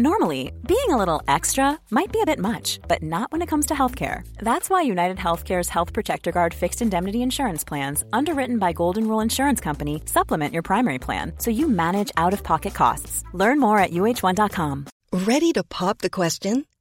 Normally, being a little extra might be a bit much, but not when it comes to healthcare. That's why United Healthcare's Health Protector Guard fixed indemnity insurance plans, underwritten by Golden Rule Insurance Company, supplement your primary plan so you manage out-of-pocket costs. Learn more at uh1.com. Ready to pop the question?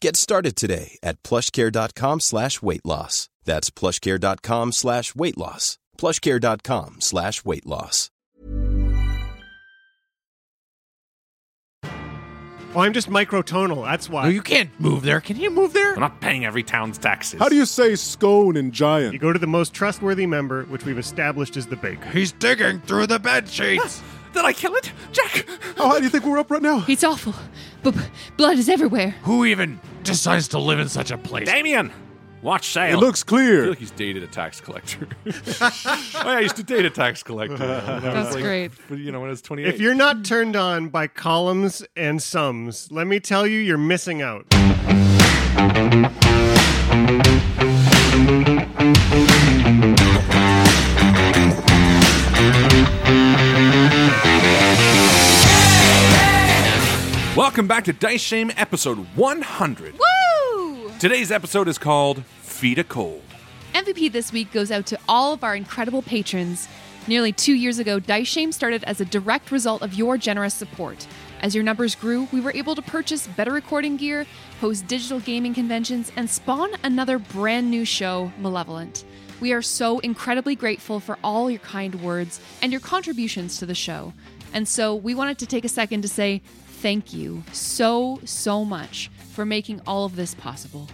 Get started today at plushcare.com slash weight loss. That's plushcare.com slash weight loss. plushcare.com slash weight loss. Oh, I'm just microtonal. That's why. No, you can't move there. Can you move there? I'm not paying every town's taxes. How do you say scone in You go to the most trustworthy member, which we've established is the baker. He's digging through the bed sheets. Ah, did I kill it? Jack! Oh, How do you think we're up right now? It's awful. But blood is everywhere. Who even decides to live in such a place? Damien! Watch It looks clear. I feel like he's dated a tax collector. oh, yeah, I used to date a tax collector. when I was That's great. You know, when I was 28. If you're not turned on by columns and sums, let me tell you, you're missing out. Welcome back to Dice Shame episode 100. Woo! Today's episode is called Feed a Cold. MVP this week goes out to all of our incredible patrons. Nearly two years ago, Dice Shame started as a direct result of your generous support. As your numbers grew, we were able to purchase better recording gear, host digital gaming conventions, and spawn another brand new show, Malevolent. We are so incredibly grateful for all your kind words and your contributions to the show. And so we wanted to take a second to say thank you so, so much for making all of this possible.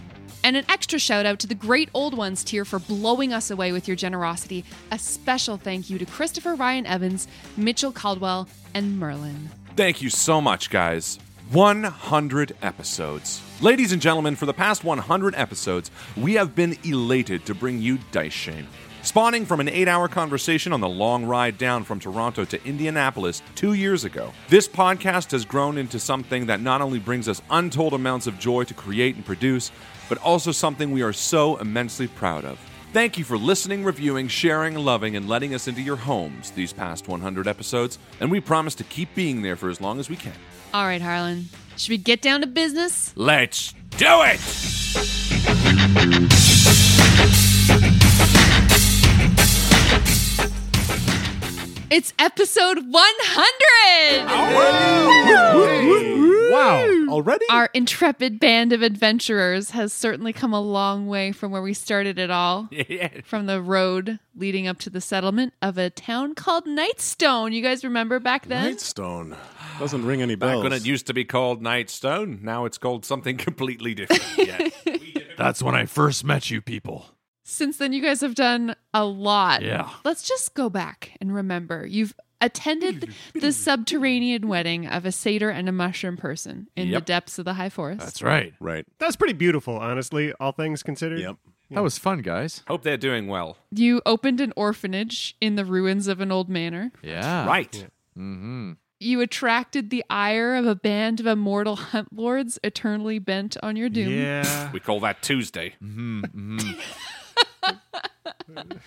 And an extra shout out to the Great Old Ones tier for blowing us away with your generosity. A special thank you to Christopher Ryan Evans, Mitchell Caldwell, and Merlin. Thank you so much, guys. 100 episodes. Ladies and gentlemen, for the past 100 episodes, we have been elated to bring you Dice Shame. Spawning from an eight hour conversation on the long ride down from Toronto to Indianapolis two years ago, this podcast has grown into something that not only brings us untold amounts of joy to create and produce, but also something we are so immensely proud of. Thank you for listening, reviewing, sharing, loving, and letting us into your homes these past 100 episodes, and we promise to keep being there for as long as we can. All right, Harlan. Should we get down to business? Let's do it! It's episode 100! Wow. Already? Our intrepid band of adventurers has certainly come a long way from where we started it all. Yeah. From the road leading up to the settlement of a town called Nightstone. You guys remember back then? Nightstone. Doesn't ring any Back bells. when it used to be called Nightstone, now it's called something completely different. Yes. That's when I first met you people. Since then, you guys have done a lot. Yeah. Let's just go back and remember. You've attended the subterranean wedding of a satyr and a mushroom person in Yep. the depths of the high forest. That's right. right. That's pretty beautiful, honestly, all things considered. Yep. That was fun, guys. Hope they're doing well. You opened an orphanage in the ruins of an old manor. Yeah. Right. Mm-hmm. You attracted the ire of a band of immortal hunt lords eternally bent on your doom. Yeah. We call that Tuesday.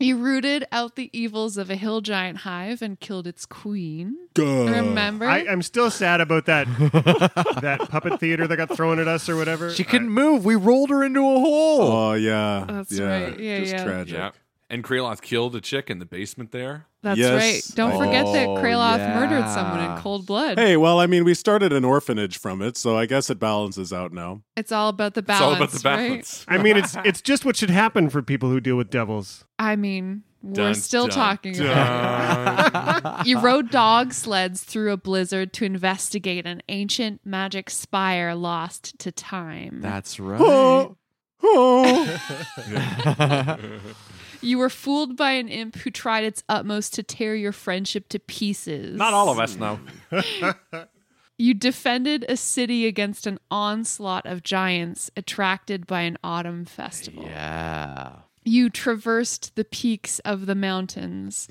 You rooted out the evils of a hill giant hive and killed its queen. Remember? I, I'm still sad about that that puppet theater that got thrown at us or whatever. She couldn't move. We rolled her into a hole. Oh, yeah. That's yeah. right. Yeah, Just yeah. tragic. Yeah. And Kraloth killed a chick in the basement there. That's Yes. right. Don't forget that Oh, Kraloth yeah. murdered someone in cold blood. Hey, well, I mean, we started an orphanage from it, so I guess it balances out now. It's all about the It's balance. all about the right? balance. I mean, it's it's just what should happen for people who deal with devils. I mean, we're Dun, still dun, talking dun. about it. You rode dog sleds through a blizzard to investigate an ancient magic spire lost to time. That's right. Oh, oh. You were fooled by an imp who tried its utmost to tear your friendship to pieces. Not all of us know. You defended a city against an onslaught of giants attracted by an autumn festival. yeah. You traversed the peaks of the mountains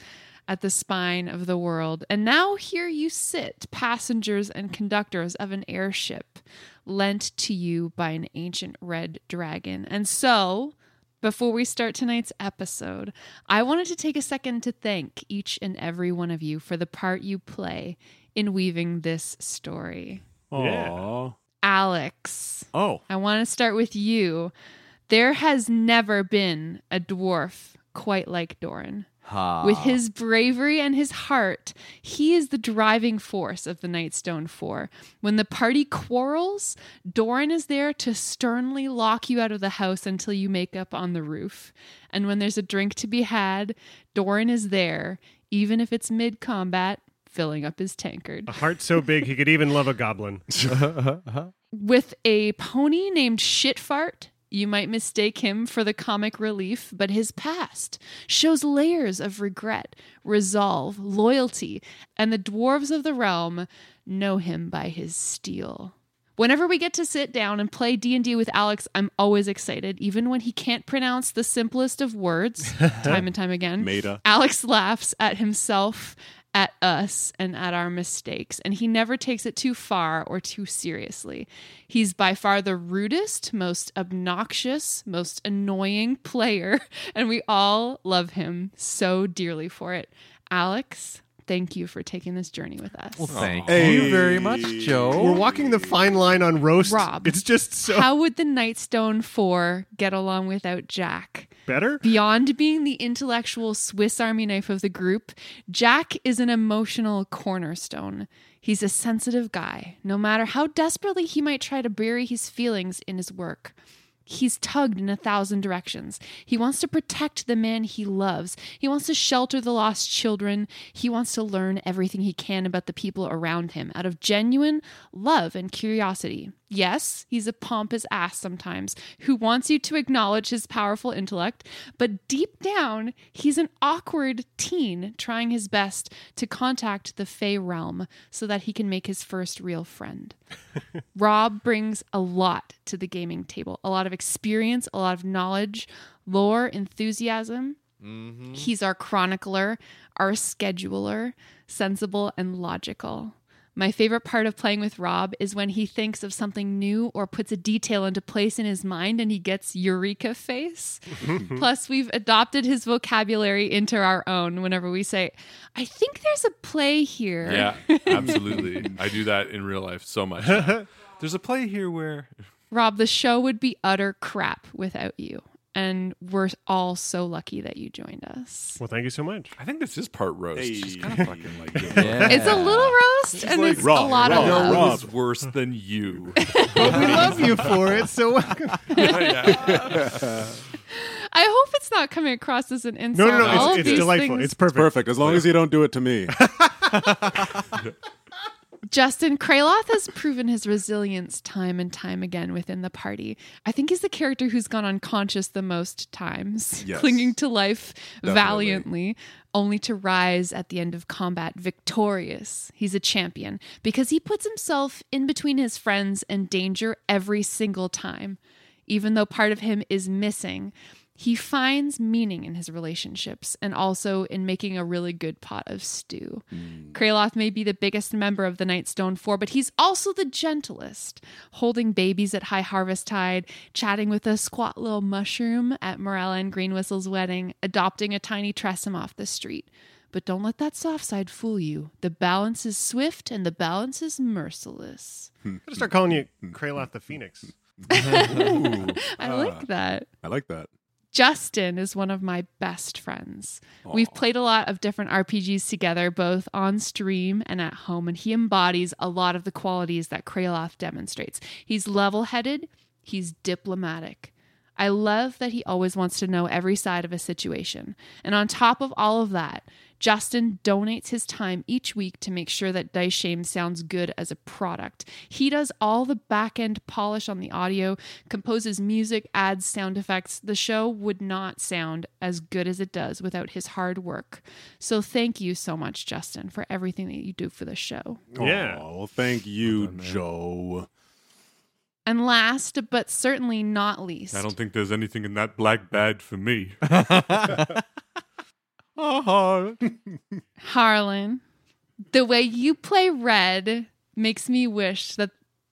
at the spine of the world, and now here you sit, passengers and conductors of an airship lent to you by an ancient red dragon. And so, before we start tonight's episode, I wanted to take a second to thank each and every one of you for the part you play in weaving this story. Aw. Alex. Oh. I want to start with you. There has never been a dwarf quite like Doran. Ha. With his bravery and his heart, he is the driving force of the Nightstone Four. When the party quarrels, Doran is there to sternly lock you out of the house until you make up on the roof. And when there's a drink to be had, Doran is there, even if it's mid combat, filling up his tankard. A heart so big he could even love a goblin. with a pony named Shitfart. You might mistake him for the comic relief, but his past shows layers of regret, resolve, loyalty, and the dwarves of the realm know him by his steel. Whenever we get to sit down and play D&D with Alex, I'm always excited, even when he can't pronounce the simplest of words, time and time again. Meta. Alex laughs at himself, at us, and at our mistakes, and he never takes it too far or too seriously. He's by far the rudest, most obnoxious, most annoying player, and we all love him so dearly for it. Alex, thank you for taking this journey with us. Well, thank Hey. you very much, Joe. We're walking the fine line on roast. Rob. It's just so How would the Nightstone Four get along without Jack? better. Beyond being the intellectual Swiss Army knife of the group, Jack is an emotional cornerstone. He's a sensitive guy, no matter how desperately he might try to bury his feelings in his work. He's tugged in a thousand directions. He wants to protect the man he loves. He wants to shelter the lost children. He wants to learn everything he can about the people around him out of genuine love and curiosity. Yes, he's a pompous ass sometimes who wants you to acknowledge his powerful intellect, but deep down, he's an awkward teen trying his best to contact the Fey realm so that he can make his first real friend. Rob brings a lot to the gaming table a lot of experience, a lot of knowledge, lore, enthusiasm. Mm-hmm. He's our chronicler, our scheduler, sensible and logical. My favorite part of playing with Rob is when he thinks of something new or puts a detail into place in his mind and he gets eureka face. Plus, we've adopted his vocabulary into our own whenever we say, I think there's a play here. Yeah, absolutely. I do that in real life so much. There's a play here where Rob, the show would be utter crap without you. And we're all so lucky that you joined us. Well, thank you so much. I think this is part roast. She's kind of fucking like Yeah. It's a little roast and like, it's Rob, a lot Rob, of love. No Rob. one's worse than you. But we love you for it. So welcome. I hope it's not coming across as an insult. no, no. All It's, it's delightful. things- It's perfect. Perfect. As long as you don't do it to me. Justin Kraloth has proven his resilience time and time again within the party. I think he's the character who's gone unconscious the most times, Yes. clinging to life Definitely. valiantly, only to rise at the end of combat victorious. He's a champion because he puts himself in between his friends and danger every single time. Even though part of him is missing, he finds meaning in his relationships and also in making a really good pot of stew. Mm. Kraloth may be the biggest member of the Nightstone Four, but he's also the gentlest, holding babies at High Harvest Tide, chatting with a squat little mushroom at Morella and Greenwhistle's wedding, adopting a tiny Tressum off the street. But don't let that soft side fool you. The balance is swift and the balance is merciless. Hmm. I'm gonna start calling you hmm. Kraloth the Phoenix. I like ah. that. I like that. Justin is one of my best friends. We've played a lot of different RPGs together, both on stream and at home, and he embodies a lot of the qualities that Kraloth demonstrates. He's level headed, he's diplomatic. I love that he always wants to know every side of a situation. And on top of all of that, Justin donates his time each week to make sure that Dice Shame sounds good as a product. He does all the back end polish on the audio, composes music, adds sound effects. The show would not sound as good as it does without his hard work. So thank you so much, Justin, for everything that you do for the show. Yeah. Oh, well, thank you, Joe. And last, but certainly not least, I don't think there's anything in that black bag for me. Oh, Harlan, the way you play Red makes me wish that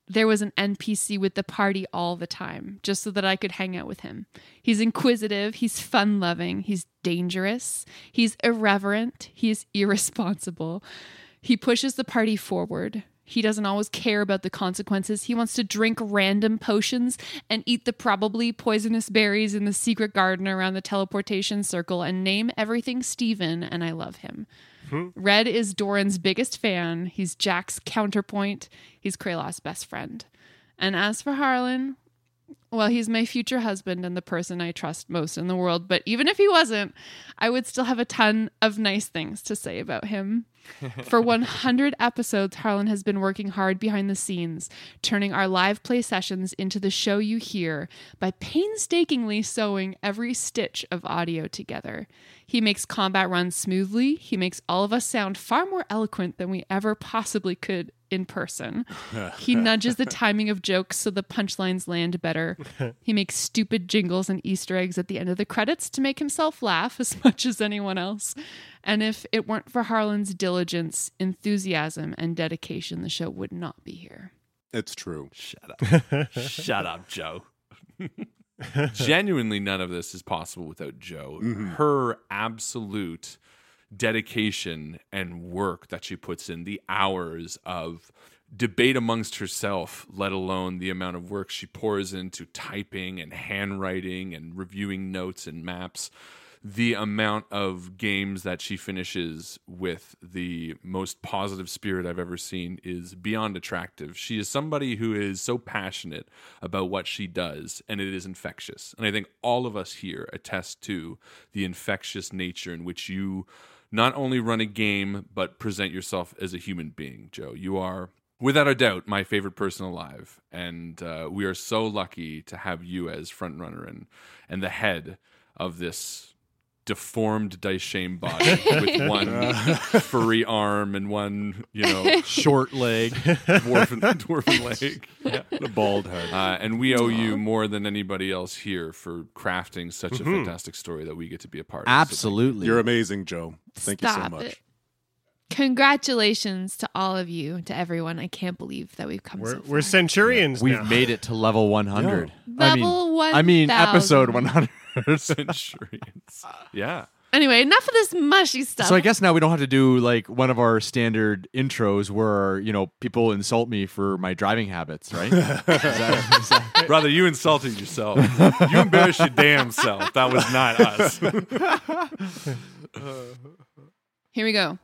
there was an NPC with the party all the time, just so that I could hang out with him. He's inquisitive, he's fun loving, he's dangerous, he's irreverent, he's irresponsible. He pushes the party forward. He doesn't always care about the consequences. He wants to drink random potions and eat the probably poisonous berries in the secret garden around the teleportation circle and name everything Steven, and I love him. Hmm. Red is Doran's biggest fan. He's Jack's counterpoint. He's Kraloth's best friend. And as for Harlan, well, he's my future husband and the person I trust most in the world. But even if he wasn't, I would still have a ton of nice things to say about him. For 100 episodes, Harlan has been working hard behind the scenes, turning our live play sessions into the show you hear by painstakingly sewing every stitch of audio together. He makes combat runs smoothly. He makes all of us sound far more eloquent than we ever possibly could in person. He nudges the timing of jokes so the punchlines land better. He makes stupid jingles and Easter eggs at the end of the credits to make himself laugh as much as anyone else. And if it weren't for Harlan's diligence, enthusiasm, and dedication, the show would not be here. It's true. Shut up. Shut up, Joe. Genuinely, none of this is possible without Joe. Mm-hmm. Her absolute dedication and work that she puts in, the hours of debate amongst herself, let alone the amount of work she pours into typing and handwriting and reviewing notes and maps the amount of games that she finishes with the most positive spirit I've ever seen is beyond attractive. She is somebody who is so passionate about what she does, and it is infectious. And I think all of us here attest to the infectious nature in which you not only run a game, but present yourself as a human being, Joe. You are. Without a doubt, my favorite person alive, and uh, we are so lucky to have you as front runner and and the head of this deformed dice body with one furry arm and one, you know, Short leg. dwarven, dwarven leg. Yeah. The bald head. Uh, and we owe you more than anybody else here for crafting such Mm-hmm. a fantastic story that we get to be a part of. So Absolutely. You're amazing, Joe. Thank you so much. it. Congratulations to all of you, to everyone. I can't believe that we've come We're, so far. we're centurions We've made it to level 100. I mean, Level I mean, episode 100. Centurions. Yeah. Anyway, enough of this mushy stuff. So I guess now we don't have to do like one of our standard intros where you know people insult me for my driving habits, right? Is that- is that- Brother, you insulted yourself. You embarrassed your damn self. That was not us. Here we go.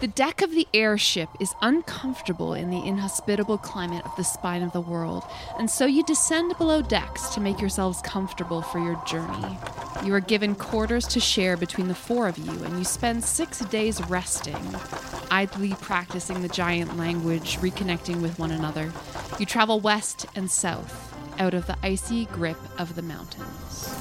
The deck of the airship is uncomfortable in the inhospitable climate of the spine of the world, and so you descend below decks to make yourselves comfortable for your journey. You are given quarters to share between the four of you, and you spend six days resting, idly practicing the giant language, reconnecting with one another. You travel west and south, out of the icy grip of the mountains.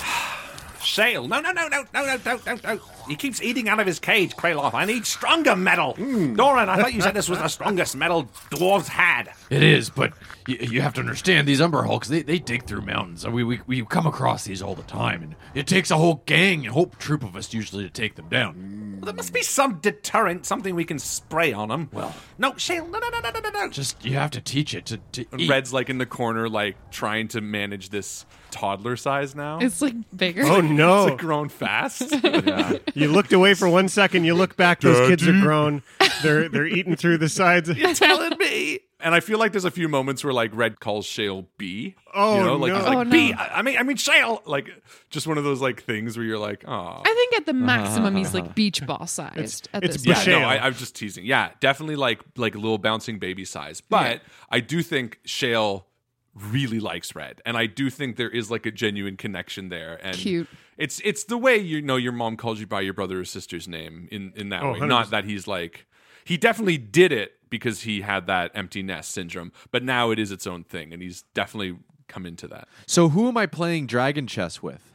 Shale. No, no, no, no, no, no, no, no, no. He keeps eating out of his cage, Kraloth. I need stronger metal. Hmm. Doran, I thought you said this was the strongest metal dwarves had. It is, but you, you have to understand these Umber Hulks. They, they dig through mountains. We, we we come across these all the time, and it takes a whole gang a whole troop of us usually to take them down. Well, there must be some deterrent, something we can spray on them. Well, no, Shale, no, no, no, no, no, no, no. Just you have to teach it to, to eat. Red's like in the corner, like trying to manage this toddler size now. It's like bigger. Oh no! It's like grown fast. You looked away for one second. You look back. Those kids are grown. They're they're eating through the sides. You're telling me. And I feel like there's a few moments where like Red calls Shale B. Oh, you know, like no. he's like Oh, no. B. I I mean, I mean Shale. Like just one of those like things where you're like, oh. I think at the maximum he's like beach ball sized. at it's this Yeah, Shale. no, I, I'm just teasing. Yeah, definitely like like a little bouncing baby size. But I do think Shale really likes Red, and I do think there is like a genuine connection there. And Cute. It's it's the way you know your mom calls you by your brother or sister's name in in that Oh, way. 100. Not that he's like he definitely did it because he had that empty nest syndrome, but now it is its own thing, and he's definitely come into that. so who am I playing dragon chess with?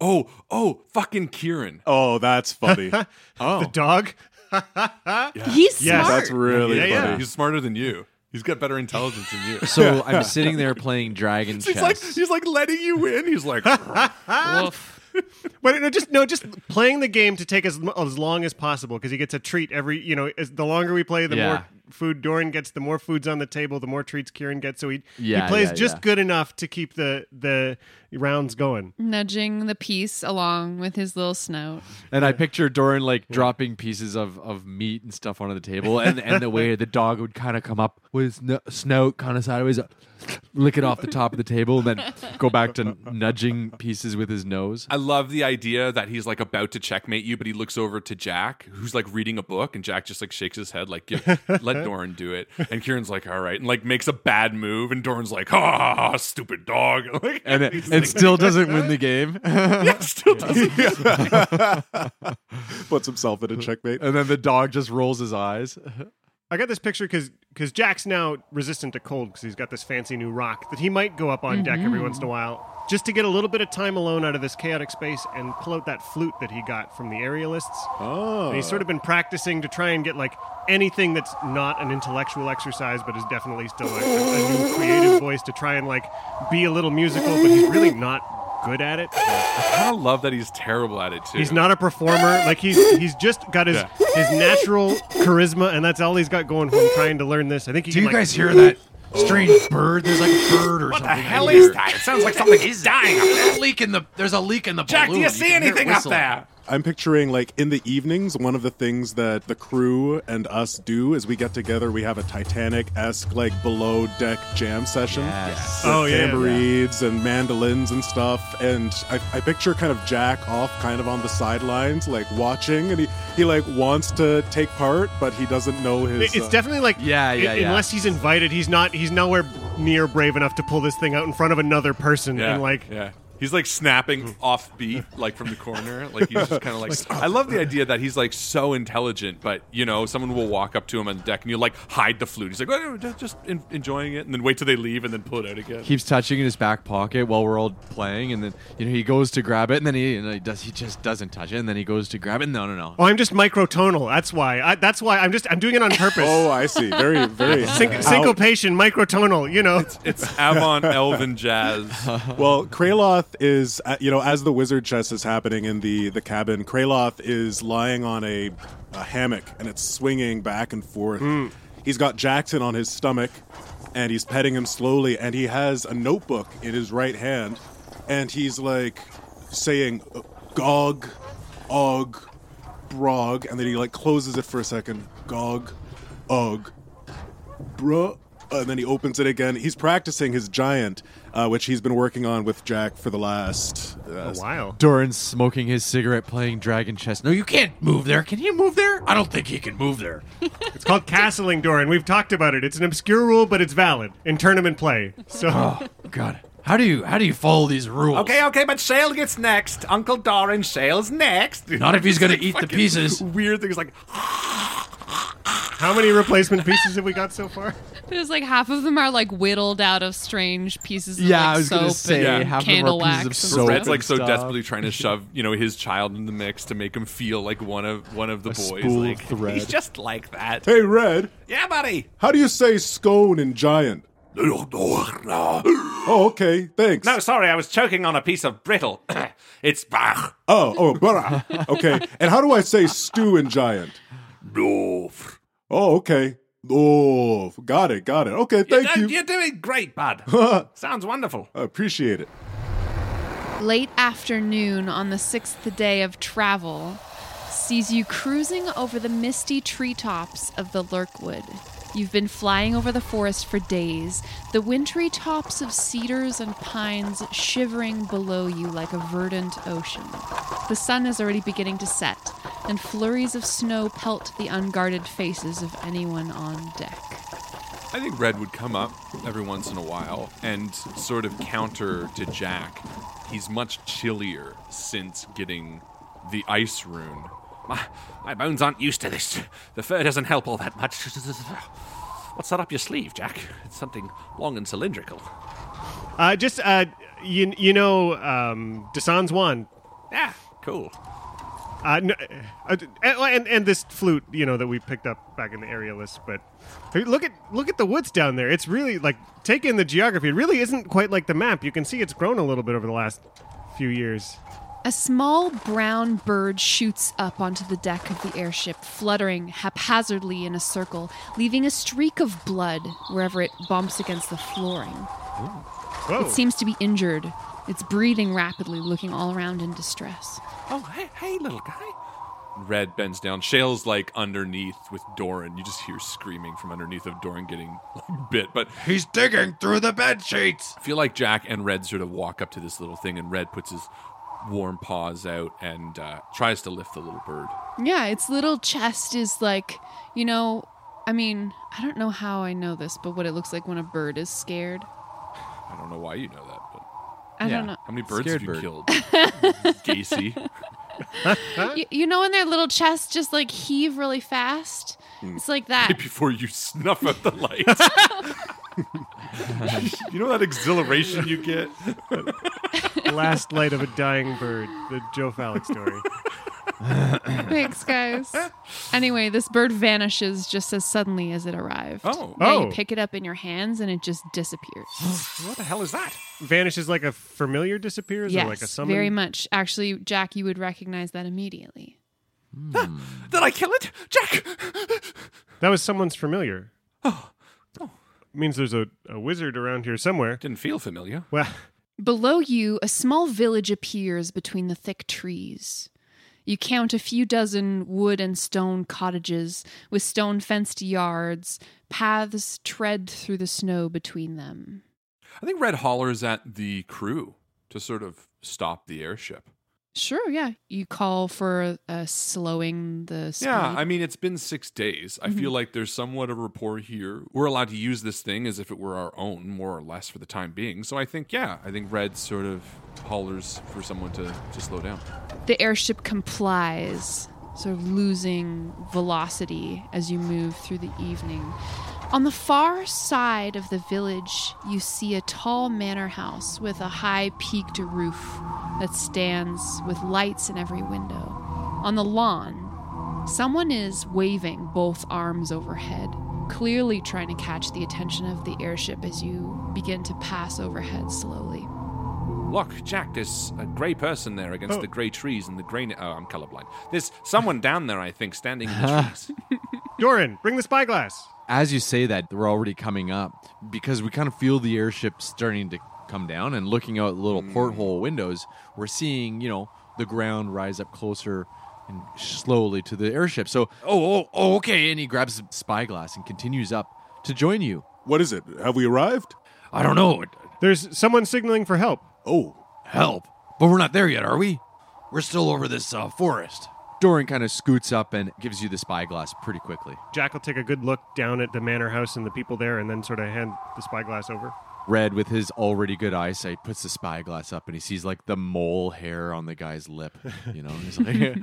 Oh, oh, fucking Kieran. Oh, that's funny. Oh, The dog. He's Yes. smart. that's really Yeah, yeah. funny. He's smarter than you. He's got better intelligence than you. so I'm sitting there playing dragon He's chess. like he's like letting you win. He's like But no, just no, just playing the game to take as as long as possible because he gets a treat every. You know, as the longer we play, the Yeah. more food Doran gets, the more food's on the table, the more treats Kieran gets. So he Yeah, he plays yeah, just good enough to keep the the rounds going. Nudging the piece along with his little snout. And I picture Doran like dropping pieces of, of meat and stuff onto the table, and and the way the dog would kind of come up with his no- snout kind of sideways, uh, lick it off the top of the table, and then go back to nudging pieces with his nose. I love the idea that he's like about to checkmate you, but he looks over to Jack, who's like reading a book, and Jack just like shakes his head, like, let Doran do it. And Kieran's like, all right, and like makes a bad move, and Doran's like, ah, stupid dog. Like, And it, he's it still doesn't win the game. Yeah, still doesn't. Puts himself in a checkmate. and then the dog just rolls his eyes. I got this picture because because Jack's now resistant to cold because he's got this fancy new rock that he might go up on deck every once in a while just to get a little bit of time alone out of this chaotic space and pull out that flute that he got from the aerialists. Oh. And he's sort of been practicing to try and get like anything that's not an intellectual exercise, but is definitely still a, a new creative voice to try and like be a little musical, but he's really not good at it. I kind of love that he's terrible at it too. He's not a performer. Like he's he's just got his Yeah. his natural charisma, and that's all he's got going from trying to learn this. I think he Do can, you like, guys hear that strange oh. bird? There's like a bird or What the something. hell in here. is that? It sounds like something is dying. up there. There's a leak in the. There's a leak in the Jack, do you see can anything up whistling. there? I'm picturing like in the evenings, one of the things that the crew and us do is we get together. We have a Titanic esque like below deck jam session. Yes. with Oh, yeah. tambourines and mandolins and stuff. And I, I picture kind of Jack off, kind of on the sidelines, like watching, and he he like wants to take part, but he doesn't know his. It's uh, definitely like Yeah, yeah, i- yeah. Unless he's invited, he's not. He's nowhere near brave enough to pull this thing out in front of another person Yeah, and like. yeah. He's like snapping off beat, like from the corner. Like he's just kind of like. I love the idea that he's like so intelligent, but you know, someone will walk up to him on deck and you like hide the flute. He's like, oh, just- just en- enjoying it, and then wait till they leave and then pull it out again. Keeps touching in his back pocket while we're all playing, and then you know he goes to grab it, and then he, you know, he does he just doesn't touch it, and then he goes to grab it. No, no, no. Oh, I'm just microtonal. That's why. I, that's why I'm just. I'm doing it on purpose. Oh, I see. Very, very Syn- syncopation, microtonal. You know. It's Avon Elven Jazz. Well, Kraloth is, uh, you know, as the wizard chess is happening in the the cabin, Kraloth is lying on a, a hammock and it's swinging back and forth. He's got Jackson on his stomach, and he's petting him slowly, and he has a notebook in his right hand, and he's like saying, "Gog, ugh, brog, and then he like closes it for a second. Gog, ugh, bruh. And then he opens it again. He's practicing his giant, uh, which he's been working on with Jack for the last uh, A while. Doran's smoking his cigarette, playing Dragon Chess. No, you can't move there. Can he move there? I don't think he can move there. It's called castling, Doran. We've talked about it. It's an obscure rule, but it's valid in tournament play. So Oh God, how do you how do you follow these rules? Okay, okay, but Shale gets next. Uncle Doran Shale's next. Not if he's gonna eat the fucking pieces. Weird things like how many replacement pieces have we got so far? There's like half of them are like whittled out of strange pieces of Yeah, like I was soap gonna say, and half of them are candle pieces of wax. and soap. Red's like so stuff. desperately trying to shove, you know, his child in the mix to make him feel like one of one of the A boys. spool of like thread. he's just like that. Hey, Red, Yeah, buddy. how do you say scone in giant? Oh, okay, thanks. No, sorry, I was choking on a piece of brittle. it's bah. Oh, oh, brah. okay. And how do I say stew in giant? Doof. Oh, okay. Oh, got it, got it. Okay, thank you. You're doing great, bud. Sounds wonderful. I appreciate it. Late afternoon on the sixth day of travel sees you cruising over the misty treetops of the Lurkwood. You've been flying over the forest for days, the wintry tops of cedars and pines shivering below you like a verdant ocean. The sun is already beginning to set, and flurries of snow pelt the unguarded faces of anyone on deck. I think Red would come up every once in a while and sort of counter to Jack. He's much chillier since getting the ice rune. My, my bones aren't used to this. The fur doesn't help all that much. What's that up your sleeve, Jack? It's something long and cylindrical. Uh, just uh, you you know um, Desan's wand. Yeah, cool. Uh, no, uh, and and this flute, you know, that we picked up back in the area list. But look at look at the woods down there. It's really like take in the geography. It really isn't quite like the map. You can see it's grown a little bit over the last few years. A small brown bird shoots up onto the deck of the airship, fluttering haphazardly in a circle, leaving a streak of blood wherever it bumps against the flooring. It seems to be injured. It's breathing rapidly, looking all around in distress. Oh, hey, hey, little guy. Red bends down. Shale's like underneath with Doran. You just hear screaming from underneath of Doran getting like, bit. But He's digging through the bed sheets. I feel like Jack and Red sort of walk up to this little thing, and Red puts his warm paws out and uh, tries to lift the little bird. Yeah, its little chest is like, you know, I mean, I don't know how I know this, but what it looks like when a bird is scared. I don't know why you know that, but I don't know. how many birds Scared have you bird. killed? Gacy. You, you know when their little chests just like heave really fast? It's like that. Right before you snuff out the light. you know that exhilaration you get? Last light of a dying bird. The Joe Phallic story. Thanks, guys. Anyway, this bird vanishes just as suddenly as it arrived. Oh. Yeah, Oh. you pick it up in your hands and it just disappears. What the hell is that? Vanishes like a familiar disappears, yes, or like a summon. very much. Actually, Jack, you would recognize that immediately. Did I kill it? Jack! That was someone's familiar. Oh. Means there's a, a wizard around here somewhere. Didn't feel familiar. Well, Below you, a small village appears between the thick trees. You count a few dozen wood and stone cottages with stone fenced yards. Paths tread through the snow between them. I think Red hollers at the crew to sort of stop the airship. Sure, yeah. You call for uh, slowing the speed. Yeah, I mean, it's been six days. I feel like there's somewhat of a rapport here. We're allowed to use this thing as if it were our own, more or less, for the time being. So I think, yeah, I think Red sort of hollers for someone to, to slow down. the airship complies, sort of losing velocity as you move through the evening. On the far side of the village, you see a tall manor house with a high peaked roof that stands with lights in every window. On the lawn, someone is waving both arms overhead, clearly trying to catch the attention of the airship as you begin to pass overhead slowly. Look, Jack, there's a grey person there against Oh. the grey trees and the grey. Ne- oh, I'm colorblind. There's someone down there, I think, standing in the trees. Doran, bring the spyglass. As you say that, we're already coming up because we kind of feel the airship starting to come down and looking out the little porthole windows, we're seeing, you know, the ground rise up closer and slowly to the airship. So, oh, oh, oh, okay. And he grabs a spyglass and continues up to join you. What is it? Have we arrived? I don't know. There's someone signaling for help. Oh, Help. But we're not there yet, are we? We're still over this uh, forest. Doran kind of scoots up and gives you the spyglass pretty quickly. Jack will take a good look down at the manor house and the people there, and then sort of hand the spyglass over. Red, with his already good eyesight, puts the spyglass up and he sees like the mole hair on the guy's lip. You know, he's like,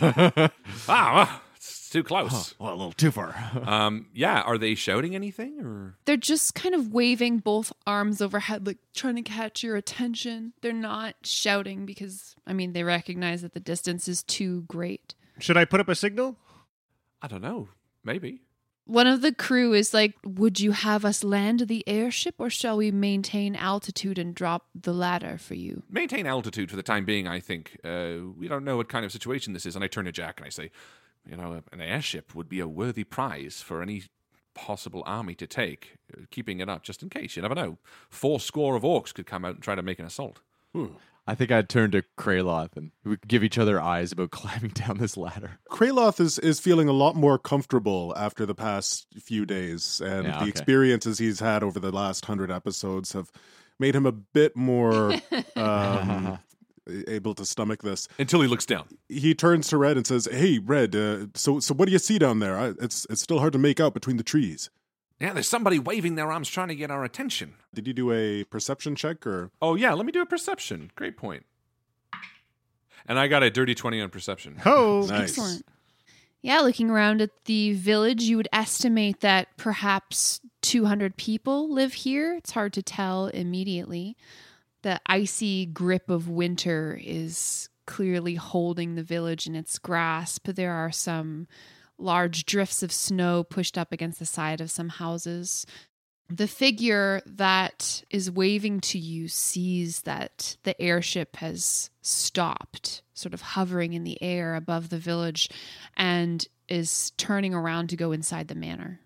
Ah, it's too close. Well, a little too far. Um, yeah, are they shouting anything or? They're just kind of waving both arms overhead, like trying to catch your attention. They're not shouting because, I mean, they recognize that the distance is too great. Should I put up a signal? I don't know. Maybe. One of the crew is like, Would you have us land the airship or shall we maintain altitude and drop the ladder for you? Maintain altitude for the time being. I think uh, we don't know what kind of situation this is. And I turn to Jack and I say, you know, an airship would be a worthy prize for any possible army to take. Uh, keeping it up just in case. You never know. Four score of orcs could come out and try to make an assault. I think I'd turn to Kraloth and we could give each other eyes about climbing down this ladder. Kraloth is, is feeling a lot more comfortable after the past few days, and Yeah, the okay. experiences he's had over the last hundred episodes have made him a bit more um, able to stomach this. Until he looks down. He turns to Red and says, "Hey, Red, uh, so so what do you see down there? I, it's it's still hard to make out between the trees. Yeah, there's somebody waving their arms trying to get our attention. Did you do a perception check or?" Oh, yeah, let me do a perception. Great point. And I got a dirty 20 on perception. Ho! Nice. Excellent. Yeah, looking around at the village, you would estimate that perhaps 200 people live here. It's hard to tell immediately. The icy grip of winter is clearly holding the village in its grasp. There are some large drifts of snow pushed up against the side of some houses. The figure that is waving to you sees that the airship has stopped, sort of hovering in the air above the village, and is turning around to go inside the manor.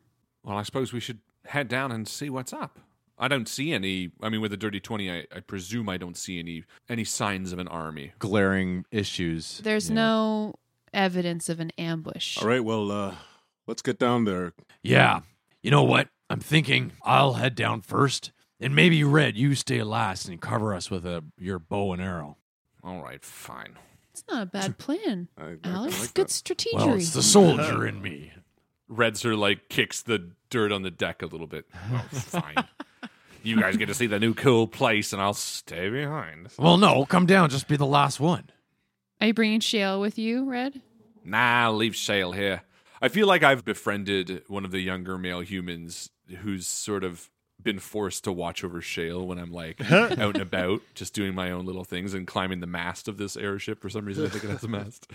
Well, I suppose we should head down and see what's up. I don't see any. I mean, with a dirty 20, I, I presume I don't see any any signs of an army. Glaring issues. There's Yeah. no evidence of an ambush. All right, well, uh, let's get down there. Yeah. You know what? I'm thinking I'll head down first, and maybe Red, you stay last and cover us with a your bow and arrow. All right, fine. It's not a bad plan, I- I Alex. like Good that. strategy. Well, it's the soldier in me. Red sort of like kicks the dirt on the deck a little bit. Oh, fine. you guys get to see the new cool place, and I'll stay behind. Well, no, come down. Just be the last one. Are you bringing Shale with you, Red? Nah, leave Shale here. I feel like I've befriended one of the younger male humans who's sort of been forced to watch over Shale when I'm like out and about, just doing my own little things and climbing the mast of this airship. For some reason, I think it has a mast.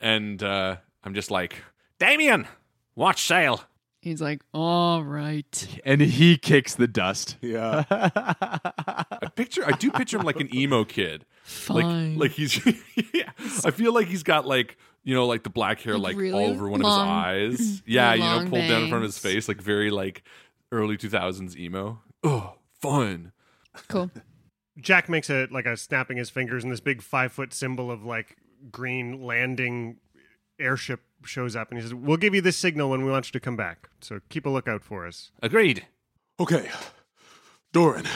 And uh, I'm just like, Damien, watch Shale. He's like, all right. And he kicks the dust. Yeah. I picture, I do picture him like an emo kid. Fine. Like, like he's, yeah. I feel like he's got like, you know, like the black hair, Like like really all over one long- of his eyes. Yeah, you know, long pulled down in front of his face, like very like early 2000s emo. Oh, fun. Cool. Jack makes a like a snapping his fingers, and this big five foot symbol of like green landing airship shows up, and he says, "We'll give you this signal when we want you to come back. So keep a lookout for us." Agreed. Okay, Doran,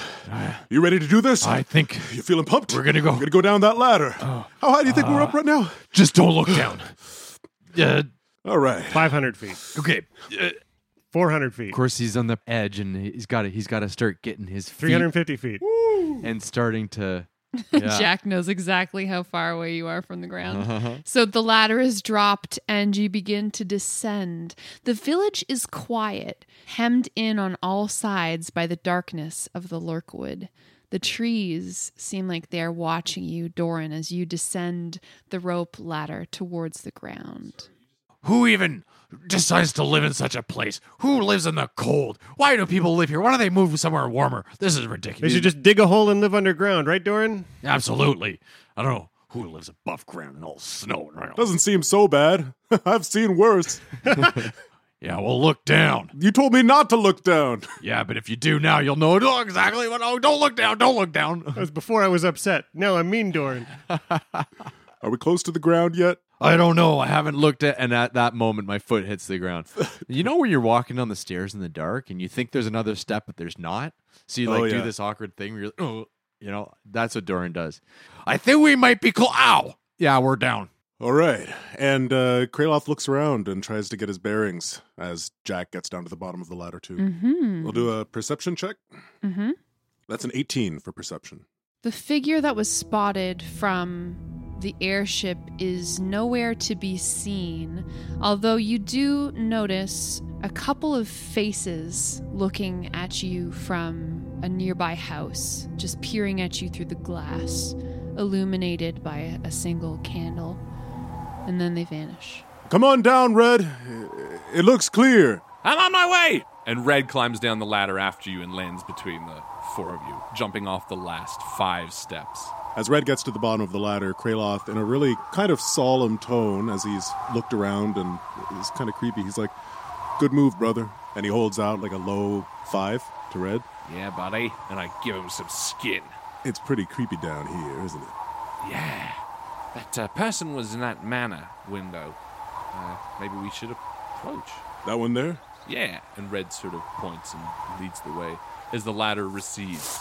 you ready to do this? I think You feeling pumped? We're gonna go. We're gonna go down that ladder. How high do you think we're up right now? just don't look down. Uh, All right. Five hundred feet, okay. Uh, four hundred feet, Of course, he's on the edge, and he's got to he's got to start getting his feet three hundred fifty feet. and starting to. Yeah. Jack knows exactly how far away you are from the ground. Uh-huh. So the ladder is dropped and you begin to descend. The village is quiet, hemmed in on all sides by the darkness of the lurkwood. The trees seem like they are watching you, Doran, as you descend the rope ladder towards the ground. Who even decides to live in such a place? Who lives in the cold? Why do people live here? Why don't they move somewhere warmer? This is ridiculous. They ridiculous. should just dig a hole and live underground, right, Doran? Absolutely. I don't know who lives above ground and all snow and rain. Doesn't seem so bad. I've seen worse. Yeah, well, look down. You told me not to look down. Yeah, but if you do now, you'll know oh, exactly what. Oh, don't look down. Don't look down. That was before I was upset. Now I'm mean, Doran. Are we close to the ground yet? I don't know. I haven't looked at, and at that moment, my foot hits the ground. you know when you're walking down the stairs in the dark and you think there's another step, but there's not. So you like Oh, do this awkward thing where you're, like, oh, you know, that's what Doran does. I think we might be close. Ow! Yeah, we're down. All right. And uh, Kraloth looks around and tries to get his bearings as Jack gets down to the bottom of the ladder, too. Mm-hmm. We'll do a perception check. Mm-hmm. That's an 18 for perception. The figure that was spotted from the airship is nowhere to be seen, although you do notice a couple of faces looking at you from a nearby house, just peering at you through the glass, illuminated by a, a single candle. And then they vanish. Come on down, Red. It looks clear. I'm on my way! And Red climbs down the ladder after you and lands between the four of you, jumping off the last five steps. As Red gets to the bottom of the ladder, Kraloth, in a really kind of solemn tone, as he's looked around and it's kind of creepy, he's like, Good move, brother. And he holds out like a low five to Red. Yeah, buddy. And I give him some skin. It's pretty creepy down here, isn't it? Yeah. That uh, person was in that manor window. Uh, maybe we should approach. That one there? Yeah. And Red sort of points and leads the way as the ladder recedes.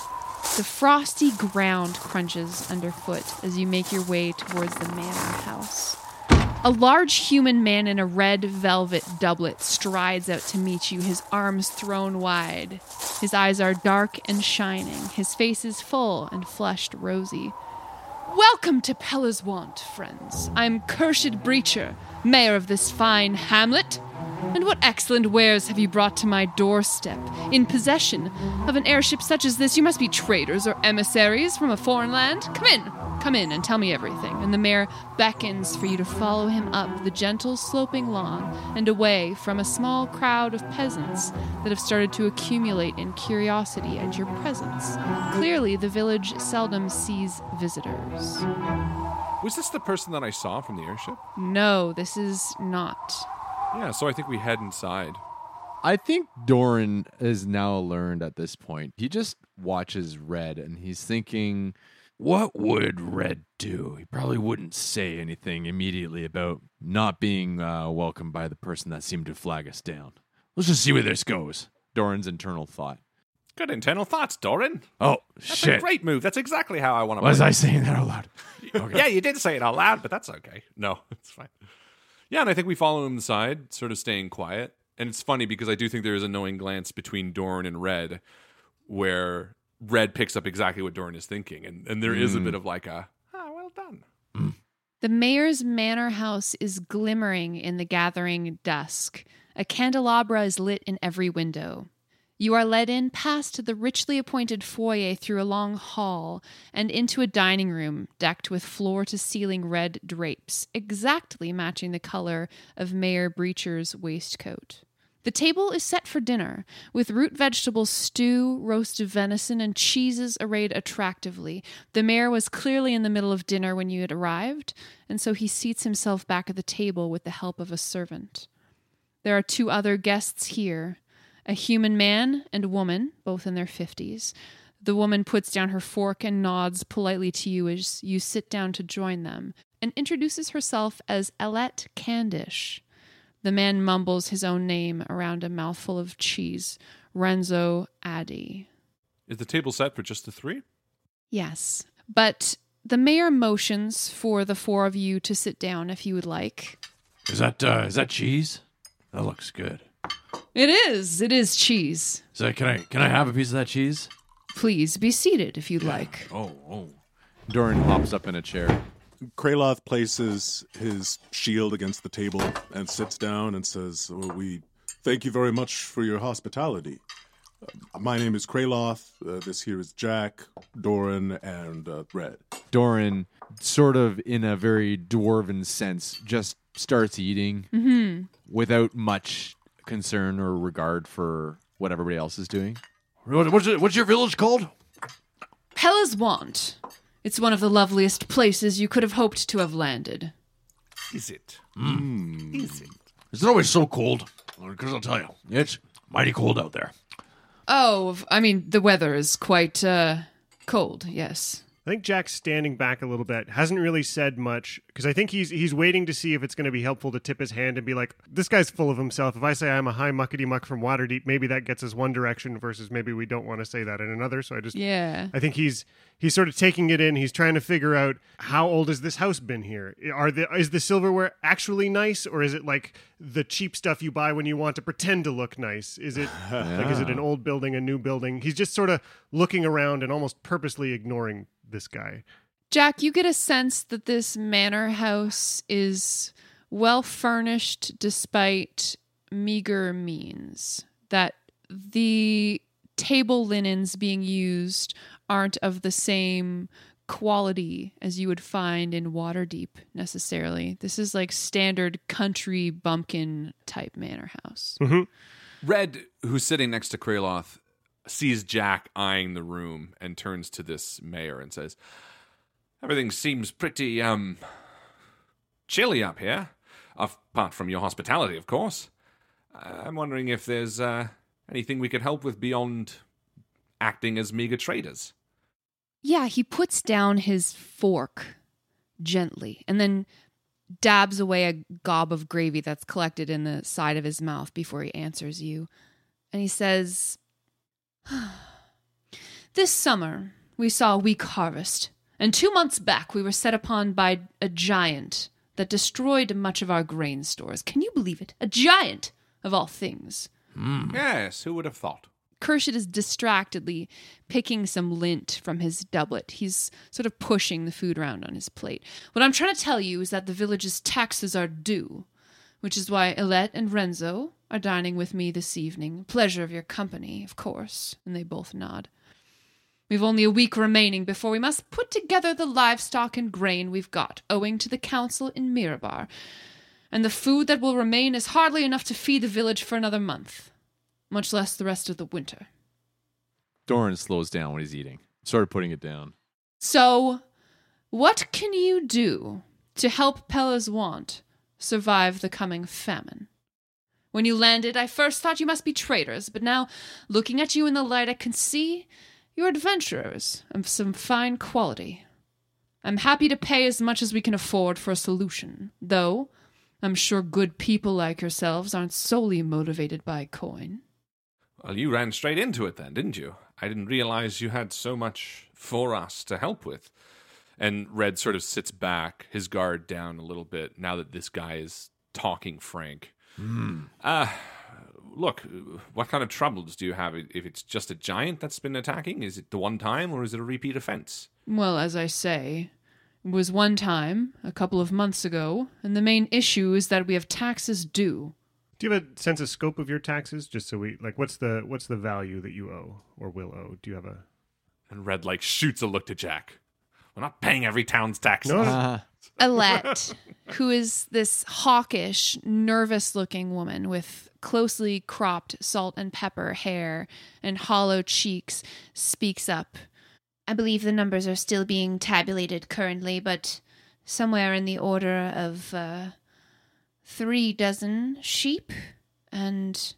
The frosty ground crunches underfoot as you make your way towards the manor house. A large human man in a red velvet doublet strides out to meet you, his arms thrown wide. His eyes are dark and shining, his face is full and flushed rosy. Welcome to Pellaswant, friends. I'm Kershid Breacher, mayor of this fine hamlet. And what excellent wares have you brought to my doorstep? In possession of an airship such as this, you must be traders or emissaries from a foreign land. Come in, come in and tell me everything. And the mayor beckons for you to follow him up the gentle sloping lawn and away from a small crowd of peasants that have started to accumulate in curiosity at your presence. Clearly, the village seldom sees visitors. Was this the person that I saw from the airship? No, this is not. Yeah, so I think we head inside. I think Doran is now learned at this point. He just watches Red and he's thinking, what would Red do? He probably wouldn't say anything immediately about not being uh, welcomed by the person that seemed to flag us down. Let's just see where this goes. Doran's internal thought. Good internal thoughts, Doran. Oh, That's shit. a great move. That's exactly how I want to Was play. I saying that out loud? Okay. Yeah, you did say it out loud, but that's okay. No, it's fine. Yeah, and I think we follow him inside, sort of staying quiet. And it's funny because I do think there is a knowing glance between Dorn and Red, where Red picks up exactly what Dorn is thinking, and, and there is a Mm. bit of like a ah, well done. The mayor's manor house is glimmering in the gathering dusk. A candelabra is lit in every window. You are led in past the richly appointed foyer through a long hall and into a dining room decked with floor to ceiling red drapes, exactly matching the color of Mayor Breacher's waistcoat. The table is set for dinner, with root vegetable stew, roasted venison, and cheeses arrayed attractively. The mayor was clearly in the middle of dinner when you had arrived, and so he seats himself back at the table with the help of a servant. There are two other guests here a human man and woman, both in their fifties. The woman puts down her fork and nods politely to you as you sit down to join them, and introduces herself as Alette Candish. The man mumbles his own name around a mouthful of cheese Renzo Addy. Is the table set for just the three? Yes, but the mayor motions for the four of you to sit down if you would like. Is that uh, is that cheese? That looks good. It is. It is cheese. So can I can I have a piece of that cheese? Please be seated if you'd like. Oh, oh. Doran hops up in a chair. Kraloth places his shield against the table and sits down and says, well, We thank you very much for your hospitality. Uh, my name is Kraloth. Uh, this here is Jack, Doran, and uh, Red. Doran, sort of in a very dwarven sense, just starts eating Mm-hmm. without much concern or regard for what everybody else is doing. What, what's, it, what's your village called? Pella's Want. It's one of the loveliest places you could have hoped to have landed. Is it? Mm. Is it? Is it always so cold? Because I'll tell you, it's mighty cold out there. Oh, I mean, the weather is quite uh, cold, yes. I think Jack's standing back a little bit, hasn't really said much because I think he's he's waiting to see if it's going to be helpful to tip his hand and be like, "This guy's full of himself." If I say I'm a high muckety muck from Waterdeep, maybe that gets us one direction versus maybe we don't want to say that in another. So I just Yeah. I think he's he's sort of taking it in. He's trying to figure out how old has this house been here? Are the is the silverware actually nice, or is it like the cheap stuff you buy when you want to pretend to look nice? Is it like is it an old building, a new building? He's just sort of looking around and almost purposely ignoring this guy. Jack, you get a sense that this manor house is well furnished despite meager means. That the table linens being used aren't of the same quality as you would find in Waterdeep necessarily. This is like standard country bumpkin type manor house. Mm-hmm. Red, who's sitting next to Kraloth, sees Jack eyeing the room and turns to this mayor and says, Everything seems pretty, um, chilly up here. Apart from your hospitality, of course. I'm wondering if there's, uh, anything we could help with beyond acting as meager traders. Yeah, he puts down his fork gently and then dabs away a gob of gravy that's collected in the side of his mouth before he answers you. And he says, This summer we saw a weak harvest, and two months back we were set upon by a giant that destroyed much of our grain stores. Can you believe it? A giant, of all things. Hmm. Yes, who would have thought? Kershid is distractedly picking some lint from his doublet. He's sort of pushing the food around on his plate. What I'm trying to tell you is that the village's taxes are due, which is why Alette and Renzo are dining with me this evening. Pleasure of your company, of course. And they both nod. We've only a week remaining before we must put together the livestock and grain we've got, owing to the council in Mirabar. And the food that will remain is hardly enough to feed the village for another month, much less the rest of the winter. Doran slows down when he's eating. Started putting it down. So, what can you do to help Pella's want survive the coming famine? When you landed, I first thought you must be traitors, but now, looking at you in the light, I can see you're adventurers of some fine quality. I'm happy to pay as much as we can afford for a solution, though I'm sure good people like yourselves aren't solely motivated by coin. Well, you ran straight into it then, didn't you? I didn't realize you had so much for us to help with. And Red sort of sits back, his guard down a little bit, now that this guy is talking frank. Uh, look, what kind of troubles do you have? If it's just a giant that's been attacking, is it the one time or is it a repeat offense? Well, as I say, it was one time, a couple of months ago, and the main issue is that we have taxes due. Do you have a sense of scope of your taxes? Just so we like, what's the what's the value that you owe or will owe? Do you have a And Red like shoots a look to Jack. We're not paying every town's taxes. no? Alette, who is this hawkish, nervous looking woman with closely cropped salt and pepper hair and hollow cheeks, speaks up. I believe the numbers are still being tabulated currently, but somewhere in the order of uh, three dozen sheep and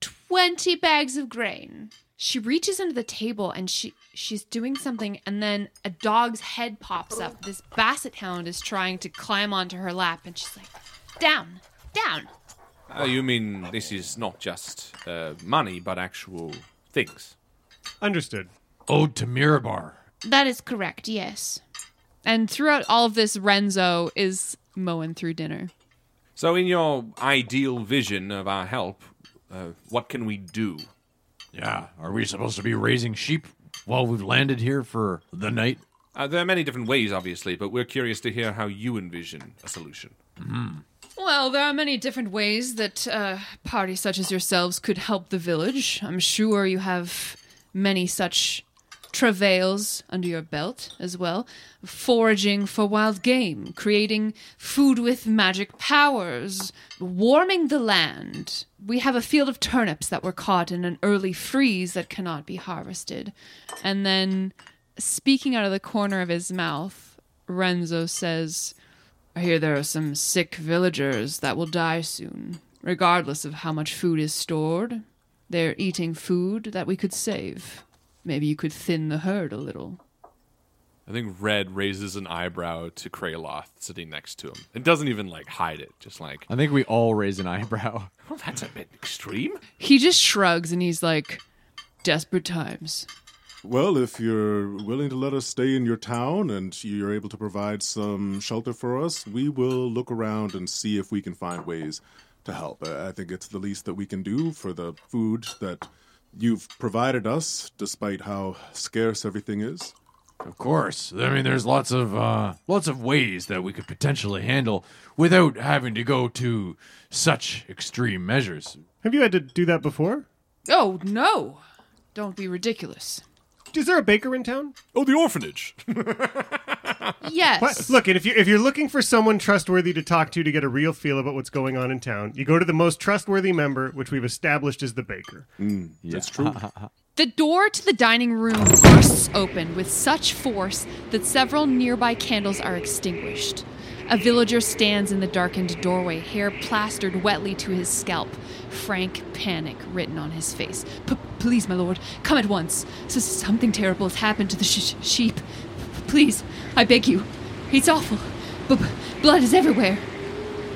20 bags of grain. She reaches under the table and she she's doing something and then a dog's head pops up. This basset hound is trying to climb onto her lap and she's like, "Down. Down." Uh, you mean this is not just uh, money, but actual things? Understood. Owed to Mirabar. That is correct. Yes. And throughout all of this Renzo is mowing through dinner. So, in your ideal vision of our help, uh, what can we do? Yeah, are we supposed to be raising sheep while we've landed here for the night? Uh, there are many different ways, obviously, but we're curious to hear how you envision a solution. Well, there are many different ways that uh, parties such as yourselves could help the village. I'm sure you have many such travails under your belt as well. Foraging for wild game, creating food with magic powers, warming the land. We have a field of turnips that were caught in an early freeze that cannot be harvested. And then, speaking out of the corner of his mouth, Renzo says, I hear there are some sick villagers that will die soon. Regardless of how much food is stored, they're eating food that we could save. Maybe you could thin the herd a little. I think Red raises an eyebrow to Kraloth sitting next to him. and doesn't even like hide it. Just like, I think we all raise an eyebrow. well, that's a bit extreme. He just shrugs and he's like, desperate times. Well, if you're willing to let us stay in your town and you're able to provide some shelter for us, we will look around and see if we can find ways to help. I I think it's the least that we can do for the food that you've provided us, despite how scarce everything is. Of course. I mean, there's lots of uh, lots of ways that we could potentially handle without having to go to such extreme measures. Have you had to do that before? Oh, no. Don't be ridiculous. Is there a baker in town? Oh, the orphanage. Yes. What? Look, and if you if you're looking for someone trustworthy to talk to to get a real feel about what's going on in town, you go to the most trustworthy member, which we've established is the baker. Mm, that's true. The door to the dining room bursts open with such force that several nearby candles are extinguished. A villager stands in the darkened doorway, hair plastered wetly to his scalp, frank panic written on his face. "P- Please, my lord, come at once. S- something terrible has happened to the sh- sheep. Please, I beg you. It's awful. B- b- blood is everywhere.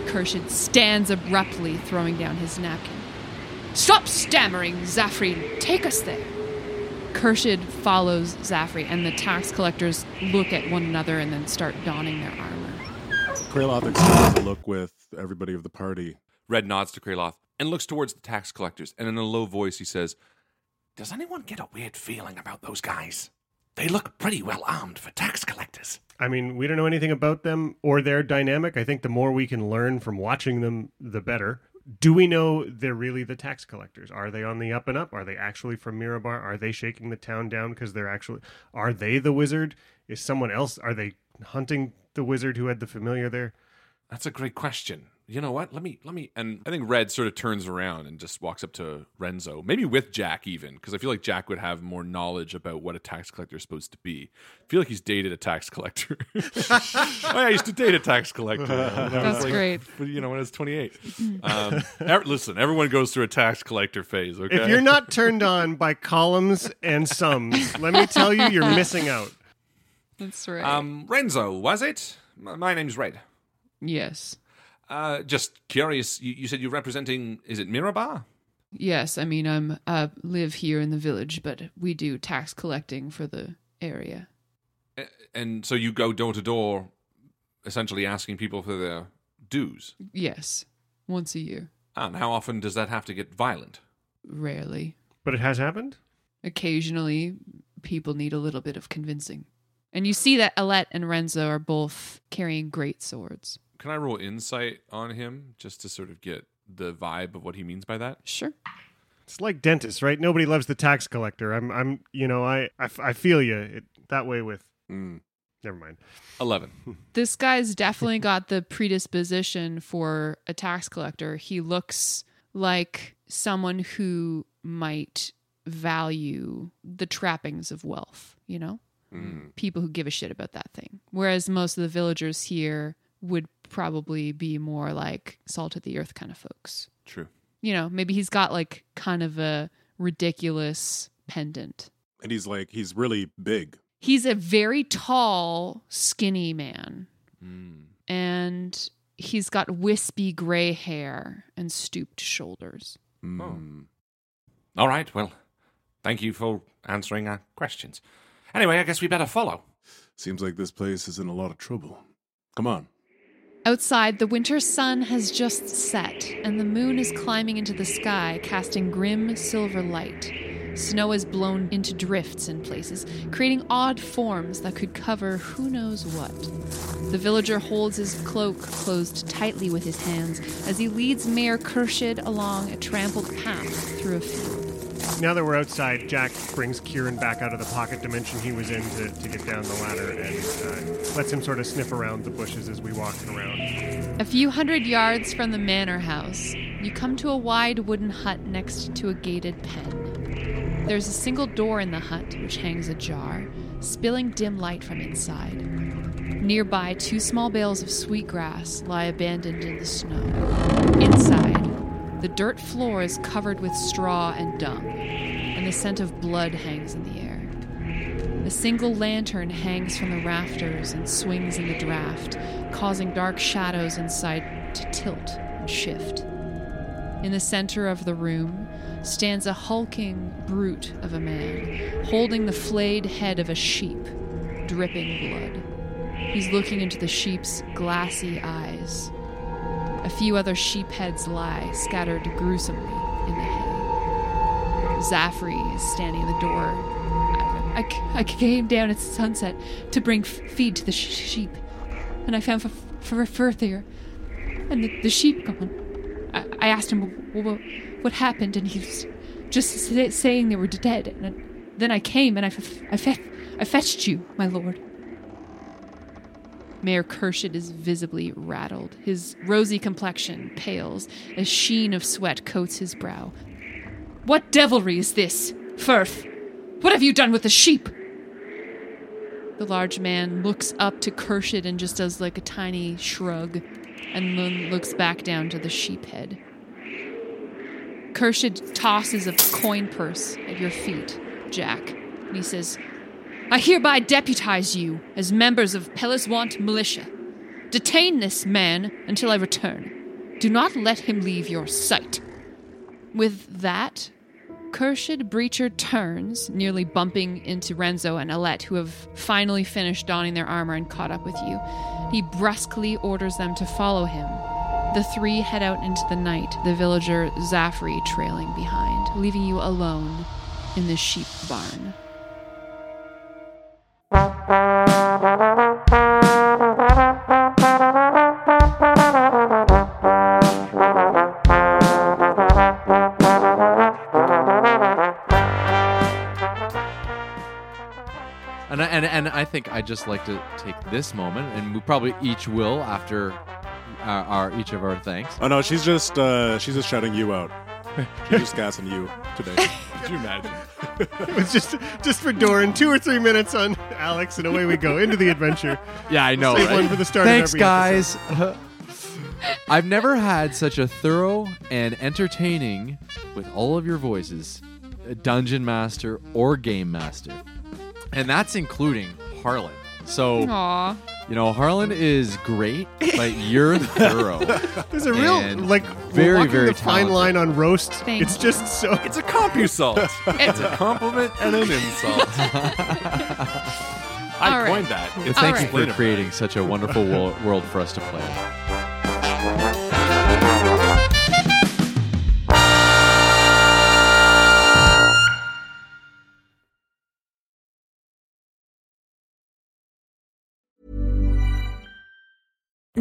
Kershid stands abruptly, throwing down his napkin. Stop stammering, Zafri. Take us there. Kershid follows Zafri, and the tax collectors look at one another and then start donning their armor. Kraloth exchanges a look with everybody of the party. Red nods to Kraloth and looks towards the tax collectors, and in a low voice he says, Does anyone get a weird feeling about those guys? They look pretty well armed for tax collectors. I mean, we don't know anything about them or their dynamic. I think the more we can learn from watching them, the better. Do we know they're really the tax collectors? Are they on the up and up? Are they actually from Mirabar? Are they shaking the town down because they're actually? Are they the wizard? Is someone else? Are they hunting the wizard who had the familiar there? That's a great question. You know what? Let me let me and I think Red sort of turns around and just walks up to Renzo, maybe with Jack even, because I feel like Jack would have more knowledge about what a tax collector is supposed to be. I feel like he's dated a tax collector. oh, yeah, I used to date a tax collector. when I was, That's great. You know, when I was 28. Um, ev- listen, everyone goes through a tax collector phase. Okay, If you're not turned on by columns and sums, let me tell you, you're missing out. That's right. um, Renzo, was it? M- My name's Red. yes. Uh, just curious. You, you said you're representing. Is it Mirabar? Yes, I mean, I'm uh, live here in the village, but we do tax collecting for the area. And so you go door to door, essentially asking people for their dues. Yes, once a year. And how often does that have to get violent? Rarely. But it has happened. Occasionally, people need a little bit of convincing. And you see that Alette and Renzo are both carrying great swords. Can I roll insight on him just to sort of get the vibe of what he means by that? Sure. It's like dentists, right? Nobody loves the tax collector. I'm, I'm, you know, I, I, f- I feel you it, that way with. Mm. Never mind. 11. This guy's definitely got the predisposition for a tax collector. He looks like someone who might value the trappings of wealth, you know? Mm. People who give a shit about that thing. Whereas most of the villagers here would probably be more like salt of the earth kind of folks. True. You know, maybe he's got like kind of a ridiculous pendant. And he's like, he's really big. He's a very tall, skinny man. And he's got wispy gray hair and stooped shoulders. Mm. All right. Well, thank you for answering our questions. Anyway, I guess we better follow. Seems like this place is in a lot of trouble. Come on. Outside, the winter sun has just set, and the moon is climbing into the sky, casting grim silver light. Snow is blown into drifts in places, creating odd forms that could cover who knows what. The villager holds his cloak closed tightly with his hands as he leads Mayor Kershid along a trampled path through a field. Now that we're outside, Jack brings Kieran back out of the pocket dimension he was in to, to get down the ladder and uh, lets him sort of sniff around the bushes as we walk around. A few hundred yards from the manor house, you come to a wide wooden hut next to a gated pen. There's a single door in the hut which hangs ajar, spilling dim light from inside. Nearby, two small bales of sweetgrass lie abandoned in the snow. Inside, the dirt floor is covered with straw and dung, and the scent of blood hangs in the air. A single lantern hangs from the rafters and swings in the draft, causing dark shadows inside to tilt and shift. In the center of the room stands a hulking brute of a man, holding the flayed head of a sheep, dripping blood. He's looking into the sheep's glassy eyes. A few other sheep heads lie scattered gruesomely in the hay. Zafri is standing in the door. I, I- I came down at sunset to bring f- feed to the sh- sheep, and I found f- f- fur there, and the, the sheep gone. I, I asked him what, what happened, and he was just sa- saying they were dead. And then I came and I, f- I, I fetched you, my lord. Mayor Kershid is visibly rattled. His rosy complexion pales. A sheen of sweat coats his brow. What devilry is this, Firth? What have you done with the sheep? The large man looks up to Kershid and just does like a tiny shrug and then looks back down to the sheep head. Kershid tosses a coin purse at your feet, Jack, and he says, I hereby deputize you as members of Pelliswant Militia. Detain this man until I return. Do not let him leave your sight. With that, Kershid Breacher turns, nearly bumping into Renzo and Alette, who have finally finished donning their armor and caught up with you. He brusquely orders them to follow him. The three head out into the night, the villager Zafri trailing behind, leaving you alone in the sheep barn. I think I'd just like to take this moment, and we probably each will after our, our each of our thanks. Oh no, she's just uh, she's just shouting you out. She's just gassing you today. Could you imagine? it was just just for Doran, two or three minutes on Alex, and away we go into the adventure. Yeah, I know. Save right? one for the start. Thanks, of every guys. I've never had such a thorough and entertaining, with all of your voices, dungeon master or game master, and that's including Harlan. So, Aw. you know, Harlan is great, but you're thorough. There's a real and like very, walking very the fine talented. line on roast. Thank it's just so. It's a compusalt. it's a compliment and an insult. I All right. coined that. It's Thank you right. for creating such a wonderful wo- world for us to play.